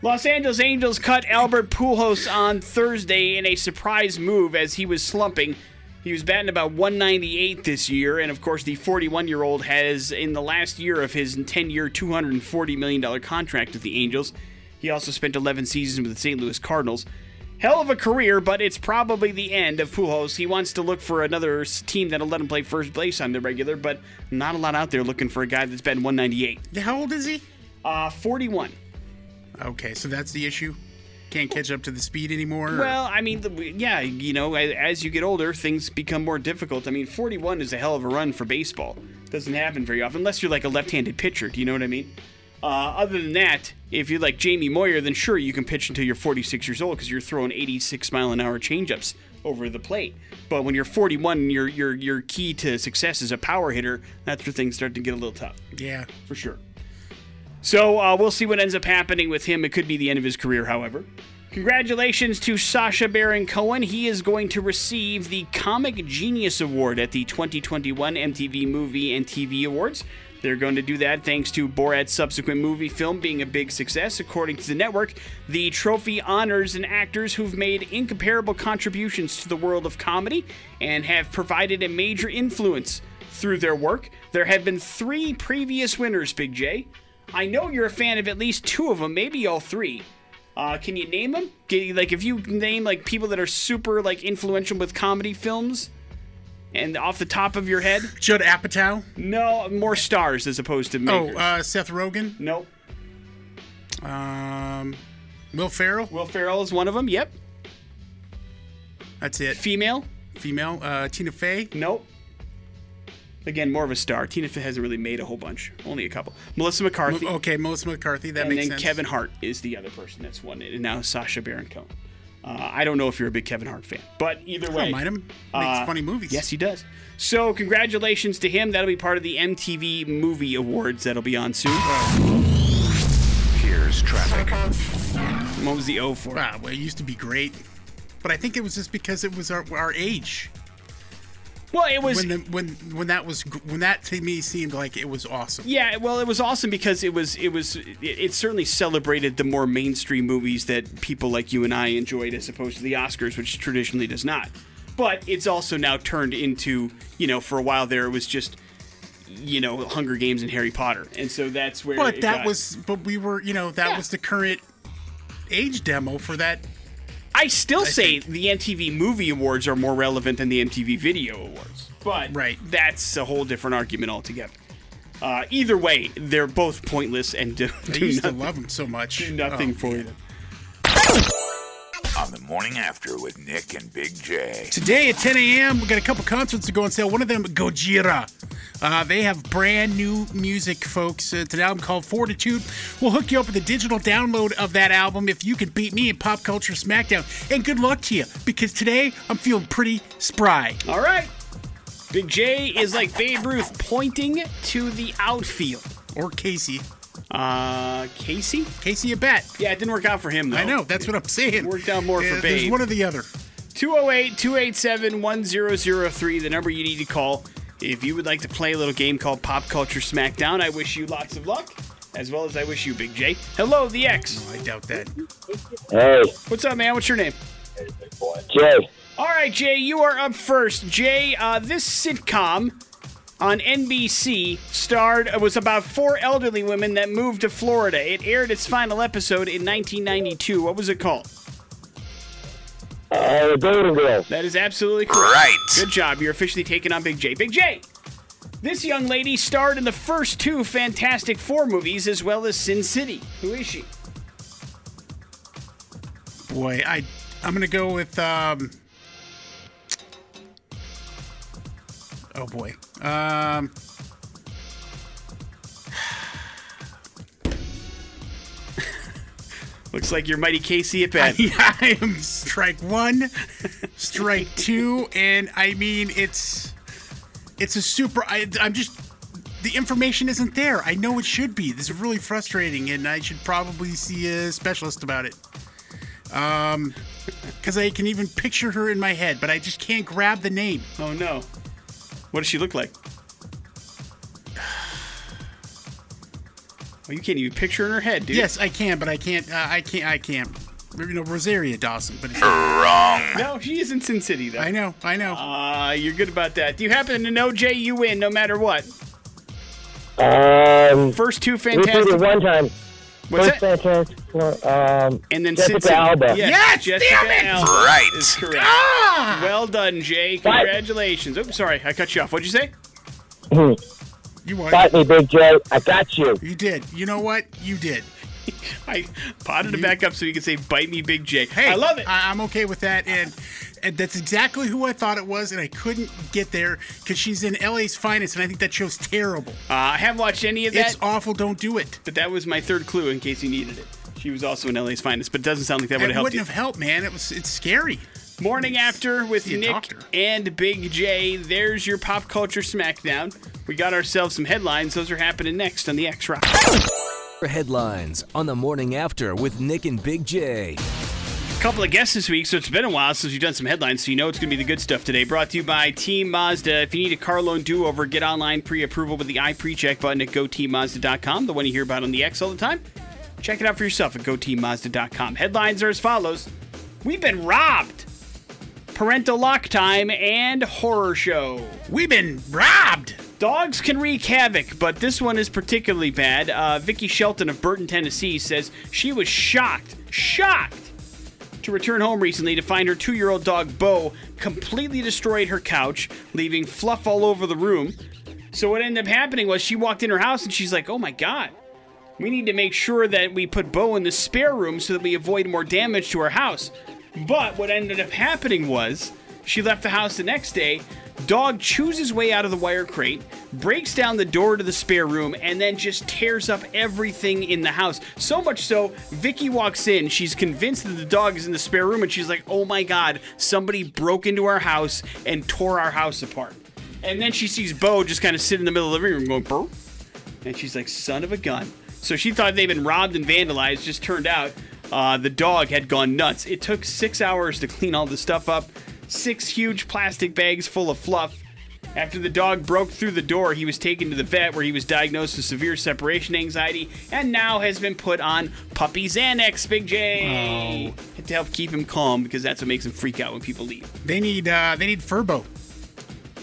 Los Angeles Angels cut Albert Pujols on Thursday in a surprise move as he was slumping. He was batting about 198 this year, and of course, the 41 year old has, in the last year of his 10 year, $240 million contract with the Angels, he also spent 11 seasons with the St. Louis Cardinals. Hell of a career, but it's probably the end of Pujols. He wants to look for another team that'll let him play first base on the regular, but not a lot out there looking for a guy that's been 198. Yeah, How old is he? Uh, 41. Okay, so that's the issue. Can't catch up to the speed anymore. or- Well, I mean, the, yeah, you know, a- as you get older, things become more difficult. I mean, 41 is a hell of a run for baseball. Doesn't happen very often, unless you're like a left-handed pitcher. Do you know what I mean? Uh, other than that, if you're like Jamie Moyer, then sure you can pitch until you're 46 years old because you're throwing 86 mile an hour changeups over the plate. But when you're 41, and your your your key to success is a power hitter. That's where things start to get a little tough yeah. for sure. So uh, we'll see what ends up happening with him. It could be the end of his career, however. Congratulations to Sacha Baron Cohen. He is going to receive the Comic Genius Award at the 2021 MTV Movie and TV Awards. They're going to do that thanks to Borat's subsequent movie film being a big success. According to the network, the trophy honors and actors who've made incomparable contributions to the world of comedy and have provided a major influence through their work. There have been three previous winners, Big J. I know you're a fan of at least two of them, maybe all three. Uh, can you name them? Can- Like, if you name like people that are super like influential with comedy films, and off the top of your head, Judd Apatow. no more stars as opposed to Oh, makers. uh, Seth Rogen. nope. Um, Will Ferrell. Will Ferrell is one of them. Yep. That's it. Female? Female. Uh, Tina Fey. Nope. Again, more of a star. Tina Fey hasn't really made a whole bunch. Only a couple. Melissa McCarthy. Okay, Melissa McCarthy. That and makes sense. And then. Kevin Hart is the other person that's won it. And now Sacha Baron Cohen. Uh, I don't know if you're a big Kevin Hart fan, but either I way, don't mind him. Makes Uh, funny movies. Yes, he does. So congratulations to him. That'll be part of the MTV Movie Awards that'll be on soon. Here's traffic. What was the O for? Ah, well, it used to be great, but I think it was just because it was our, our age. Well, it was. When the, when when that was when that to me seemed like it was awesome. Yeah, well, it was awesome because it was it was it, it certainly celebrated the more mainstream movies that people like you and I enjoyed, as opposed to the Oscars, which traditionally does not. But it's also now turned into you know for a while there it was just you know Hunger Games and Harry Potter, and so that's where. But that got- was but we were you know that Yeah. was the current age demo for that. I still say think- the MTV Movie Awards are more relevant than the MTV Video Awards. But Right. that's a whole different argument altogether. Uh, either way, they're both pointless and do, I do used to love them so much. do nothing Oh, for you. On the morning after with Nick and Big J. Today at 10 a.m., we got a couple concerts to go on sale. One of them, Gojira. Uh, they have brand new music, folks. Uh, it's an album called Fortitude. We'll hook you up with a digital download of that album if you can beat me in Pop Culture Smackdown. And good luck to you, because today I'm feeling pretty spry. All right. Big J is like Babe Ruth pointing to the outfield. Or Casey. Uh, Casey? Casey a bet. Yeah, it didn't work out for him, though. I know, that's what I'm saying. Worked out more for Uh, There's one or the other. 208 287 1003, the number you need to call if you would like to play a little game called Pop Culture Smackdown. I wish you lots of luck, as well as I wish you, Big J. Hello, the X. I doubt that. Hey, What's up, man? What's your name? Hey, big boy. Jay. All right, Jay, you are up first. Jay, uh, this sitcom on NBC starred uh, was about four elderly women that moved to Florida. It aired its final episode in 1992. What was it called? Uh, the Golden Girls. That is absolutely correct. Right. Good job. You're officially taking on Big J. Big J. This young lady starred in the first two Fantastic Four movies as well as Sin City. Who is she? Boy, I I'm gonna go with um. Oh boy. Um. Looks like you're mighty Casey at bat. I am strike one, strike two, and I mean it's it's a super. I, I'm just the information isn't there. I know it should be. This is really frustrating, and I should probably see a specialist about it. Um, because I can even picture her in my head, but I just can't grab the name. Oh no. What does she look like? Well, you can't even picture in her head, dude. Yes, I can, but I can't. Uh, I can't. I can't. You know, Rosario Dawson, but it's, Wrong. No, she is in Sin City, though. I know. I know. Uh, you're good about that. Do you happen to know, Jay, you win no matter what? Um, First two fantastic. one time. What's First that? Sanchez, um, And then Jessica Cincy. Alba. Yes, Yes, Jessica damn it! Alba Right. is correct. Ah! Well done, Jay. Congratulations. Oh, sorry, I cut you off. What'd you say? You won. Fight me, Big i got you. You did. You know what? You did. I potted it back up so you can say "Bite me, Big J." Hey, I love it. I, am okay with that, and, and that's exactly who I thought it was, and I couldn't get there because she's in LA's finest, and I think that show's terrible. Uh, I haven't watched any of that, It's awful. Don't do it. but that was my third clue in case you needed it. She was also in LA's finest, but it doesn't sound like that would It have helped It wouldn't you. have helped, man. It was. It's scary. Morning after with Nick doctor. and Big J. There's your pop culture smackdown. We got ourselves some headlines. Those are happening next on the X Rock. Headlines on the morning after with Nick and Big J. couple of guests this week, so it's been a while since we've done some headlines, so you know it's going to be the good stuff today. Brought to you by Team Mazda. If you need a car loan do over, get online pre approval with the iPreCheck button at goteammazda.com, the one you hear about on the X all the time. Check it out for yourself at goteammazda.com. Headlines are as follows We've been robbed. Parental lock time and horror show. We've been robbed. Dogs can wreak havoc, but this one is particularly bad. Uh, Vicky Shelton of Burton, Tennessee says she was shocked, shocked to return home recently to find her two year old dog Bo completely destroyed her couch, leaving fluff all over the room. So, what ended up happening was she walked in her house and she's like, oh my god, we need to make sure that we put Bo in the spare room so that we avoid more damage to our house. But what ended up happening was she left the house the next day. Dog chews his way out of the wire crate, breaks down the door to the spare room, and then just tears up everything in the house. So much so, Vicky walks in. She's convinced that the dog is in the spare room, and she's like, "Oh my god, somebody broke into our house and tore our house apart." And then she sees Bo just kind of sit in the middle of the living room going, "Burr," and she's like, "Son of a gun." So she thought they'd been robbed and vandalized. Just turned out uh, the dog had gone nuts. It took six hours to clean all the stuff up. Six huge plastic bags full of fluff. After the dog broke through the door, he was taken to the vet where he was diagnosed with severe separation anxiety and now has been put on puppy Xanax, Big J. To help keep him calm because that's what makes him freak out when people leave. They need. Uh, they need Furbo.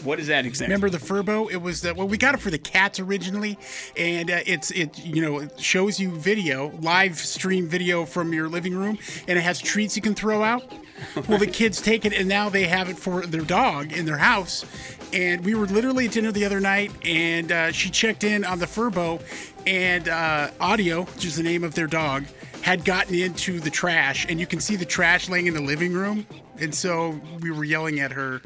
What is that exactly? Remember the Furbo? It was the well, we got it for the cats originally, and uh, it's it you know it shows you video, live stream video from your living room, and it has treats you can throw out. Well, the kids take it, and now they have it for their dog in their house. And we were literally at dinner the other night, and uh, she checked in on the Furbo, and uh, Audio, which is the name of their dog, had gotten into the trash, and you can see the trash laying in the living room. And so we were yelling at her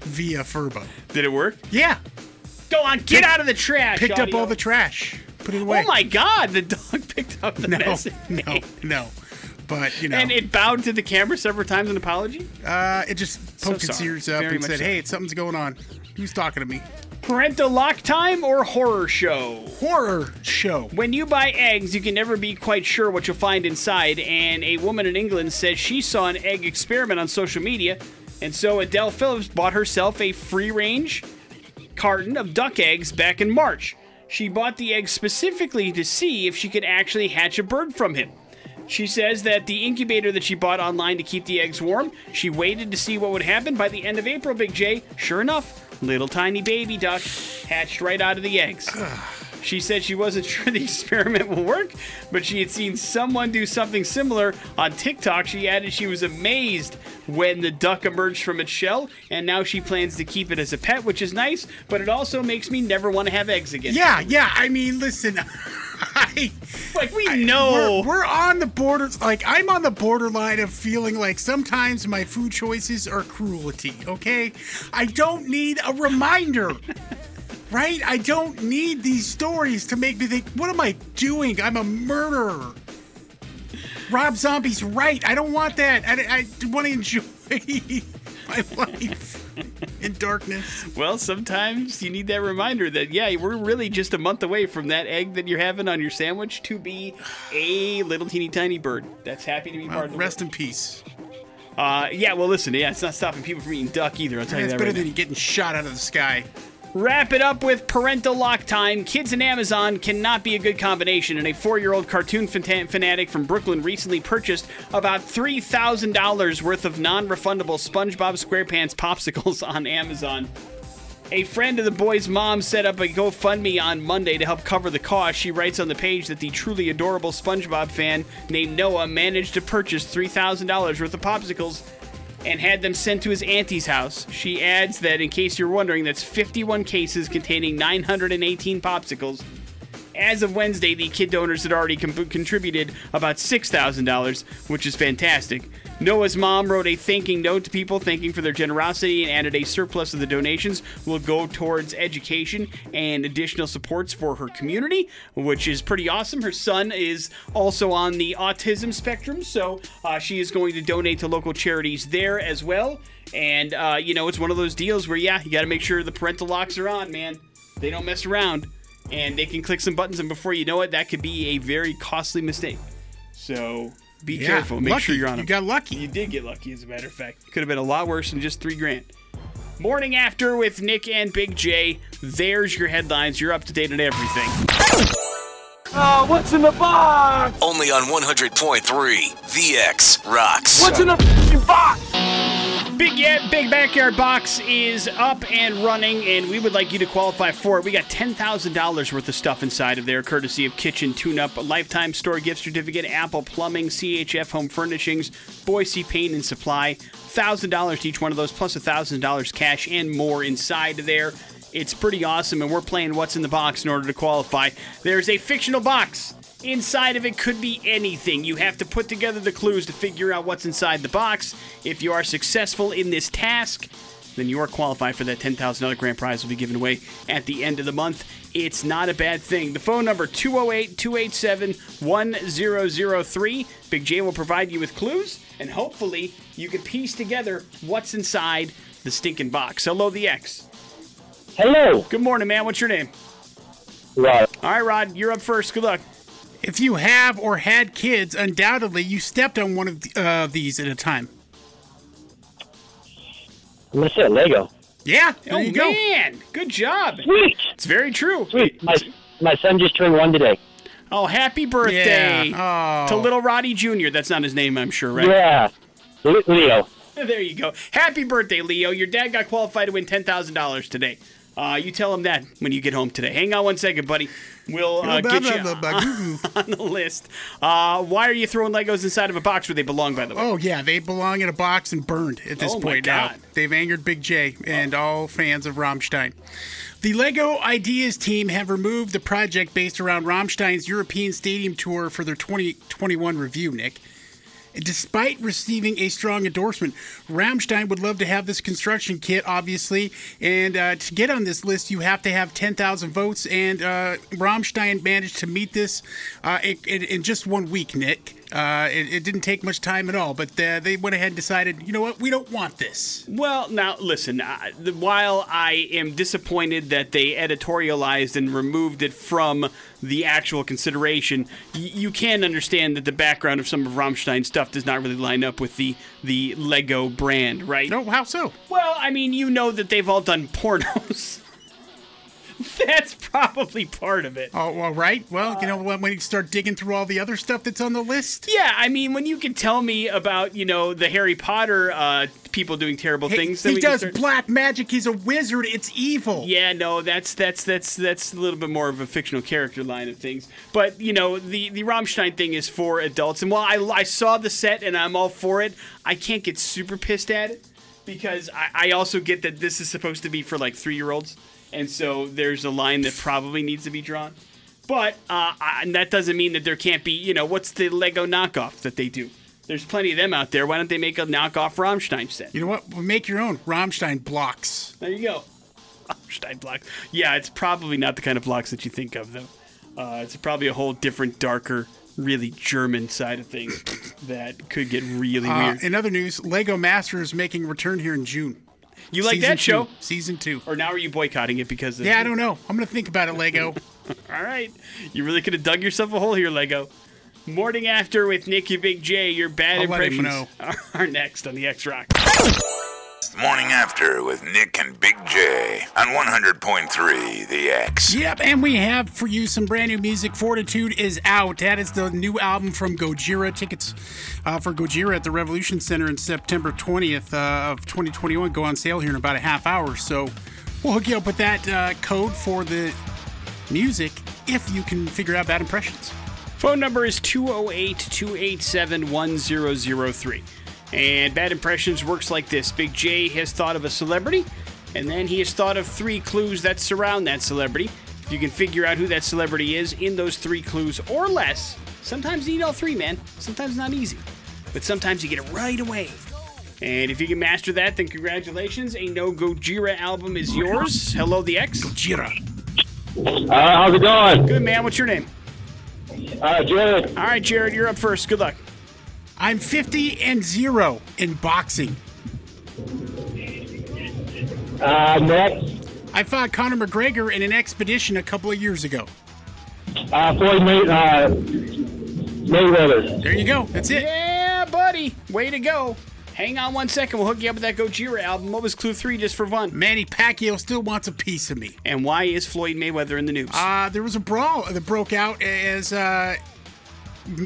via Furbo. Did it work? Yeah, Go on, get out of the trash. picked up Audio. all the trash, put it away. Oh my god, the dog picked up the no, mess. no, no. But you know, And it bowed to the camera several times in apology. uh, it just poked its sorry. ears up Very and much said, so. "Hey, something's going on. Who's talking to me?" Parental lock time or horror show? Horror show. When you buy eggs, you can never be quite sure what you'll find inside, and a woman in England says she saw an egg experiment on social media, and so Adele Phillips bought herself a free range carton of duck eggs back in March. She bought the eggs specifically to see if she could actually hatch a bird from him. She says that the incubator that she bought online to keep the eggs warm, she waited to see what would happen by the end of April, Big J. Sure enough, little tiny baby duck hatched right out of the eggs. She said she wasn't sure the experiment will work, but she had seen someone do something similar on TikTok. She added she was amazed when the duck emerged from its shell, and now she plans to keep it as a pet, which is nice, but it also makes me never want to have eggs again. Yeah, yeah. I mean, listen. I, Like, we I- know. we're, we're on the border. Like I'm on the borderline of feeling like sometimes my food choices are cruelty. Okay, I don't need a reminder. Right? I don't need these stories to make me think, what am I doing? I'm a murderer. Rob Zombie's right. I don't want that. I, I want to enjoy my life in darkness. Well, sometimes you need that reminder that, yeah, we're really just a month away from that egg that you're having on your sandwich to be a little teeny tiny bird that's happy to be part of the rest in peace. Uh, yeah, well, listen, yeah, it's not stopping people from eating duck either. I'll tell you that. It's better right than now. getting shot out of the sky. Wrap it up with parental lock time. Kids and Amazon cannot be a good combination, and a four-year-old cartoon fanta- fanatic from Brooklyn recently purchased about three thousand dollars worth of non-refundable SpongeBob SquarePants popsicles on Amazon. A friend of the boy's mom set up a GoFundMe on Monday to help cover the cost. She writes on the page that the truly adorable SpongeBob fan named Noah managed to purchase $3,000 worth of popsicles and had them sent to his auntie's house. She adds that, in case you're wondering, that's 51 cases containing 918 popsicles. As of Wednesday, the kid donors had already com- contributed about $6,000, which is fantastic. Noah's mom wrote a thanking note to people, thanking for their generosity, and added a surplus of the donations will go towards education and additional supports for her community, which is pretty awesome. Her son is also on the autism spectrum, so uh, she is going to donate to local charities there as well. And, uh, you know, it's one of those deals where, yeah, you got to make sure the parental locks are on, man. They don't mess around and they can click some buttons, and before you know it, that could be a very costly mistake. So be Yeah, careful. Make lucky. sure you're on You got lucky. You did get lucky, as a matter of fact. Could have been a lot worse than just three grand. Morning after with Nick and Big J. There's your headlines. You're up to date on everything. Oh, what's in the box? Only on 100.3 VX Rocks. What's in the f***ing box? Big yeah, Big Backyard Box is up and running, and we would like you to qualify for it. We got ten thousand dollars worth of stuff inside of there, courtesy of Kitchen Tune Up, lifetime store gift certificate, Apple Plumbing, CHF Home Furnishings, Boise Paint and Supply. Thousand dollars to each one of those, plus a thousand dollars cash and more inside there. It's pretty awesome, and we're playing what's in the box in order to qualify. There's a fictional box. Inside of it could be anything. You have to put together the clues to figure out what's inside the box. If you are successful in this task, then you are qualified for that $10,000 grand prize will be given away at the end of the month. It's not a bad thing. The phone number 208-287-1003. Big J will provide you with clues and hopefully you can piece together what's inside the stinking box. Hello the X. Hello, Good morning, man. What's your name? Rod. All right, Rod, you're up first. Good luck. If you have or had kids, undoubtedly you stepped on one of th- uh, these at a time. I'm gonna say Lego. Yeah, there oh you go. man, good job. Sweet, It's very true. sweet. My my son just turned one today. Oh, happy birthday Yeah. to Oh. little Roddy Jr. That's not his name, I'm sure, right? Yeah, Leo. There you go. Happy birthday, Leo. Your dad got qualified to win $10,000 today. Uh, you tell him that when you get home today. Hang on one second, buddy. We'll uh, get you blah, blah, goo, goo. on the list. Uh, why are you throwing Legos inside of a box where they belong, by the way? Oh yeah, they belong in a box and burned at this Oh, my point now. They've angered Big J and all fans of Rammstein. The Lego Ideas team have removed the project based around Rammstein's European Stadium tour for their 2021 review, Nick. Despite receiving a strong endorsement, Rammstein would love to have this construction kit, obviously. And uh, to get on this list, you have to have 10,000 votes. And uh, Rammstein managed to meet this uh, in, in just one week, Nick. Uh, it, it didn't take much time at all, but uh, they went ahead and decided, you know what, we don't want this. Well, now listen. Uh, the- while I am disappointed that they editorialized and removed it from the actual consideration, y- you can understand that the background of some of Rammstein's stuff does not really line up with the the Lego brand, right? No, how so? Well, I mean, you know that they've all done pornos. That's probably part of it. Oh, all right. Well, you know? When you start digging through all the other stuff that's on the list, Yeah, I mean, when you can tell me about, you know, the Harry Potter uh, people doing terrible He- things, he does start- black magic. He's a wizard. It's evil. Yeah, no, that's that's that's that's a little bit more of a fictional character line of things. But you know, the the Rammstein thing is for adults, and while I, I saw the set and I'm all for it, I can't get super pissed at it because I, I also get that this is supposed to be for like three year olds, and so there's a line that probably needs to be drawn. But uh, I, and that doesn't mean that there can't be, you know, what's the Lego knockoff that they do? There's plenty of them out there. Why don't they make a knockoff Rammstein set? You know what? We'll make your own Rammstein blocks. There you go. Rammstein block. Yeah, it's probably not the kind of blocks that you think of, though. Uh, it's probably a whole different, darker, really German side of things that could get really Uh, weird. in other news, Lego Masters is making a return here in June. You like Season that show? two. Season two. Or now are you boycotting it because of Yeah, I don't know. I'm gonna think about it, Lego. All right. You really could have dug yourself a hole here, Lego. Morning after with Nicky Big J. Your bad I'll let him impressions are next on the X Rock. Morning After with Nick and Big J on 100.3 The X. yep, and we have for you some brand new music. Fortitude is out. That is the new album from Gojira. Tickets uh, for Gojira at the Revolution Center in September 20th uh, of 2021 go on sale here in about a half hour. So We'll hook you up with that uh, code for the music if you can figure out bad impressions. Phone number is 208 287 1003. And Bad Impressions works like this Big J has thought of a celebrity, and then he has thought of three clues that surround that celebrity. If you can figure out who that celebrity is in those three clues or less, sometimes you need all three, man. Sometimes not easy, but sometimes you get it right away. And if you can master that, then congratulations. A No Gojira album is yours. Hello, the X. Gojira. Uh, how's it going? Good man. What's your name? Uh, Jared. All right, Jared, you're up first. Good luck. I'm 50 and 0 in boxing. Uh, next. I fought Conor McGregor in an expedition a couple of years ago. Uh, Floyd May, uh, Mayweather. There you go. That's it. Yeah, buddy. Way to go. Hang on one second. We'll hook you up with that Gojira album. What was clue three just for fun? Manny Pacquiao still wants a piece of me. And why is Floyd Mayweather in the news? Uh, there was a brawl that broke out as uh,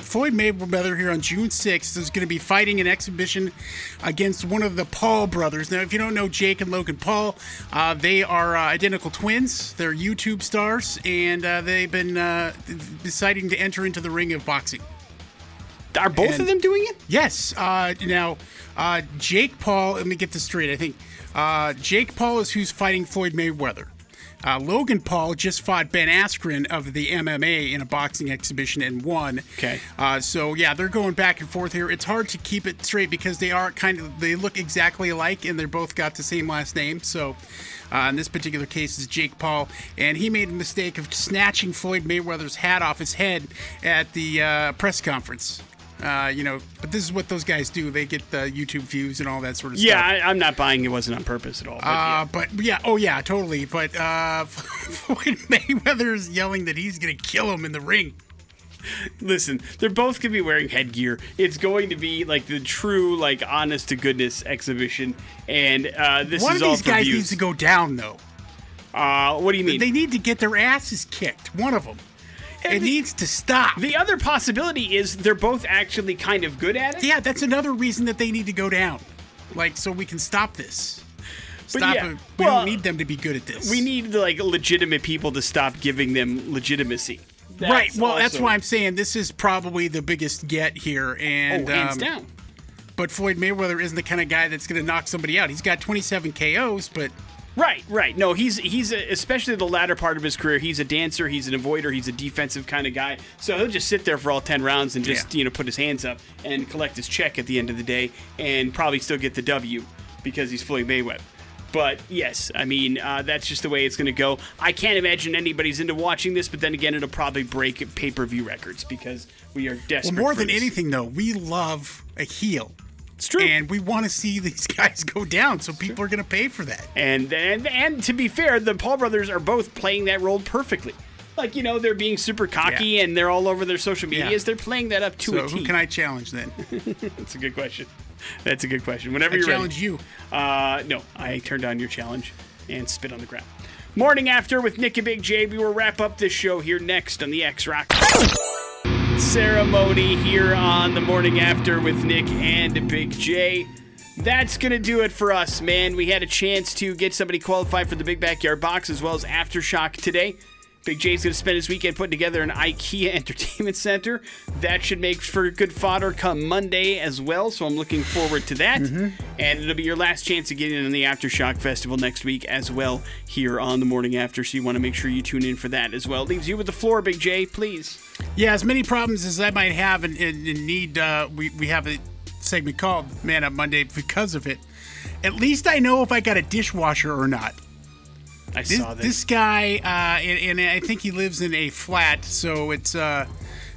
Floyd Mayweather here on June 6th is going to be fighting an exhibition against one of the Paul brothers. Now, if you don't know Jake and Logan Paul, uh, they are uh, identical twins. They're YouTube stars, and uh, they've been uh, deciding to enter into the ring of boxing. Are both and- of them doing it? Yes. Uh, now, uh, Jake Paul, let me get this straight. I think uh, Jake Paul is who's fighting Floyd Mayweather. Uh, Logan Paul just fought Ben Askren of the MMA in a boxing exhibition and won. Okay. Uh, so yeah, they're going back and forth here. It's hard to keep it straight because they are kind of they look exactly alike and they're both got the same last name. So. Uh, in this particular case, is Jake Paul, and he made a mistake of snatching Floyd Mayweather's hat off his head at the uh, press conference. Uh, you know, but this is what those guys do. They get the YouTube views and all that sort of stuff. Yeah, stuff. I, I'm not buying it wasn't on purpose at all. But Uh, yeah. but yeah, oh yeah, totally. But uh, Floyd Mayweather's yelling that he's gonna kill him in the ring. Listen, they're both going to be wearing headgear. It's going to be like the true, like, honest to goodness exhibition. And uh, this One is all One of these guys views. needs to go down though. uh, what do you mean? They need to get their asses kicked. One of them. And It the- needs to stop. the other possibility is they're both actually kind of good at it. yeah, that's another reason that they need to go down. Like, so we can stop this. But Stop yeah, it. We well, don't need them to be good at this. We need like legitimate people to stop giving them legitimacy. right. That's Well, that's why I'm saying this is probably the biggest get here. And Oh, hands um, down. But Floyd Mayweather isn't the kind of guy that's going to knock somebody out. He's got 27 KOs, but Right, right. No, he's he's a, especially the latter part of his career. He's a dancer. He's an avoider. He's a defensive kind of guy. So he'll just sit there for all ten rounds and just Yeah. you know put his hands up and collect his check at the end of the day, and probably still get the W because he's Floyd Mayweather. But yes, I mean uh, that's just the way it's going to go. I can't imagine anybody's into watching this, but then again, it'll probably break pay per view records because we are well, desperate. more for than this. anything, though, we love a heel. It's true. And we want to see these guys go down, so people are going to pay for that. And, and and to be fair, the Paul brothers are both playing that role perfectly. Like you know, they're being super cocky Yeah. and they're all over their social medias. Yeah. They're playing that up to So a T. who can I challenge then? That's a good question. That's a good question. Whenever I you're challenge ready. you. Uh, no, I turned down your challenge and spit on the ground. Morning after with Nick and Big J. We will wrap up this show here next on the X Rock ceremony here on the morning after with Nick and Big J. That's going to do it for us, man. We had a chance to get somebody qualified for the Big Backyard Box as well as Aftershock today. Big J's going to spend his weekend putting together an IKEA entertainment center. That should make for good fodder come Monday as well, so I'm looking forward to that. And it'll be your last chance to get in on the Aftershock Festival next week as well here on the morning after, so you want to make sure you tune in for that as well. Leaves you with the floor, Big J, please. Yeah, as many problems as I might have and, and, and need, uh, we, we have a segment called Man Up Monday because of it. At least I know if I got a dishwasher or not. I This, saw this. this guy, uh, and, and I think he lives in a flat, so it's uh,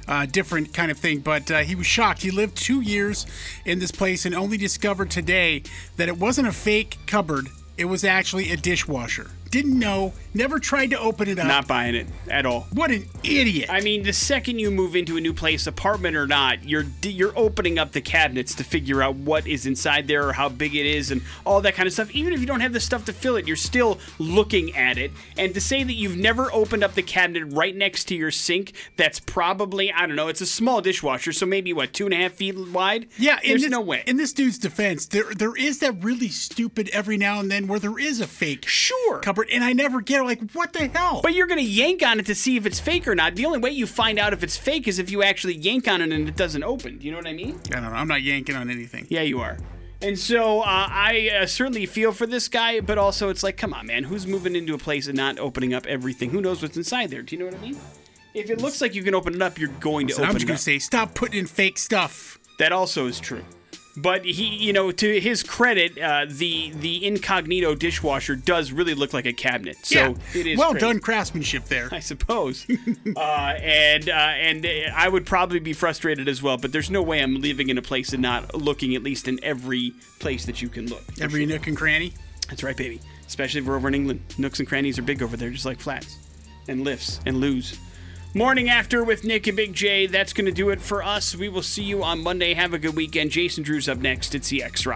a different kind of thing. But uh, he was shocked. He lived two years in this place and only discovered today that it wasn't a fake cupboard. It was actually a dishwasher. Didn't know. Never tried to open it up. Not buying it at all. what an idiot! I mean, the second you move into a new place, apartment or not, you're you're opening up the cabinets to figure out what is inside there or how big it is and all that kind of stuff. Even if you don't have the stuff to fill it, you're still looking at it. And to say that you've never opened up the cabinet right next to your sink, that's probably I don't know. It's a small dishwasher, so maybe what two and a half feet wide. Yeah, there's this, no way. In this dude's defense, there there is that really stupid every now and then where there is a fake Sure. cupboard, it, and I never get it. Like, what the hell? But you're going to yank on it to see if it's fake or not. The only way you find out if it's fake is if you actually yank on it and it doesn't open. Do you know what I mean? I don't know. I'm not yanking on anything. Yeah, you are. And so uh, I uh, certainly feel for this guy, but also it's like, come on, man, who's moving into a place and not opening up everything? Who knows what's inside there? Do you know what I mean? If it looks like you can open it up, you're going to So open I'm just gonna say, stop putting in fake stuff. That also is true. But he, you know, to his credit, uh, the the incognito dishwasher does really look like a cabinet. So yeah. it is well great. done craftsmanship there. I suppose. uh, and uh, and I would probably be frustrated as well. But there's no way I'm living in a place and not looking at least in every place that you can look. Every sure. nook and cranny. That's right, baby. Especially if we're over in England. Nooks and crannies are big over there, just like flats and lifts and loos. Morning after with Nick and Big J. That's going to do it for us. We will see you on Monday. Have a good weekend. Jason Drew's up next. It's the X Rock.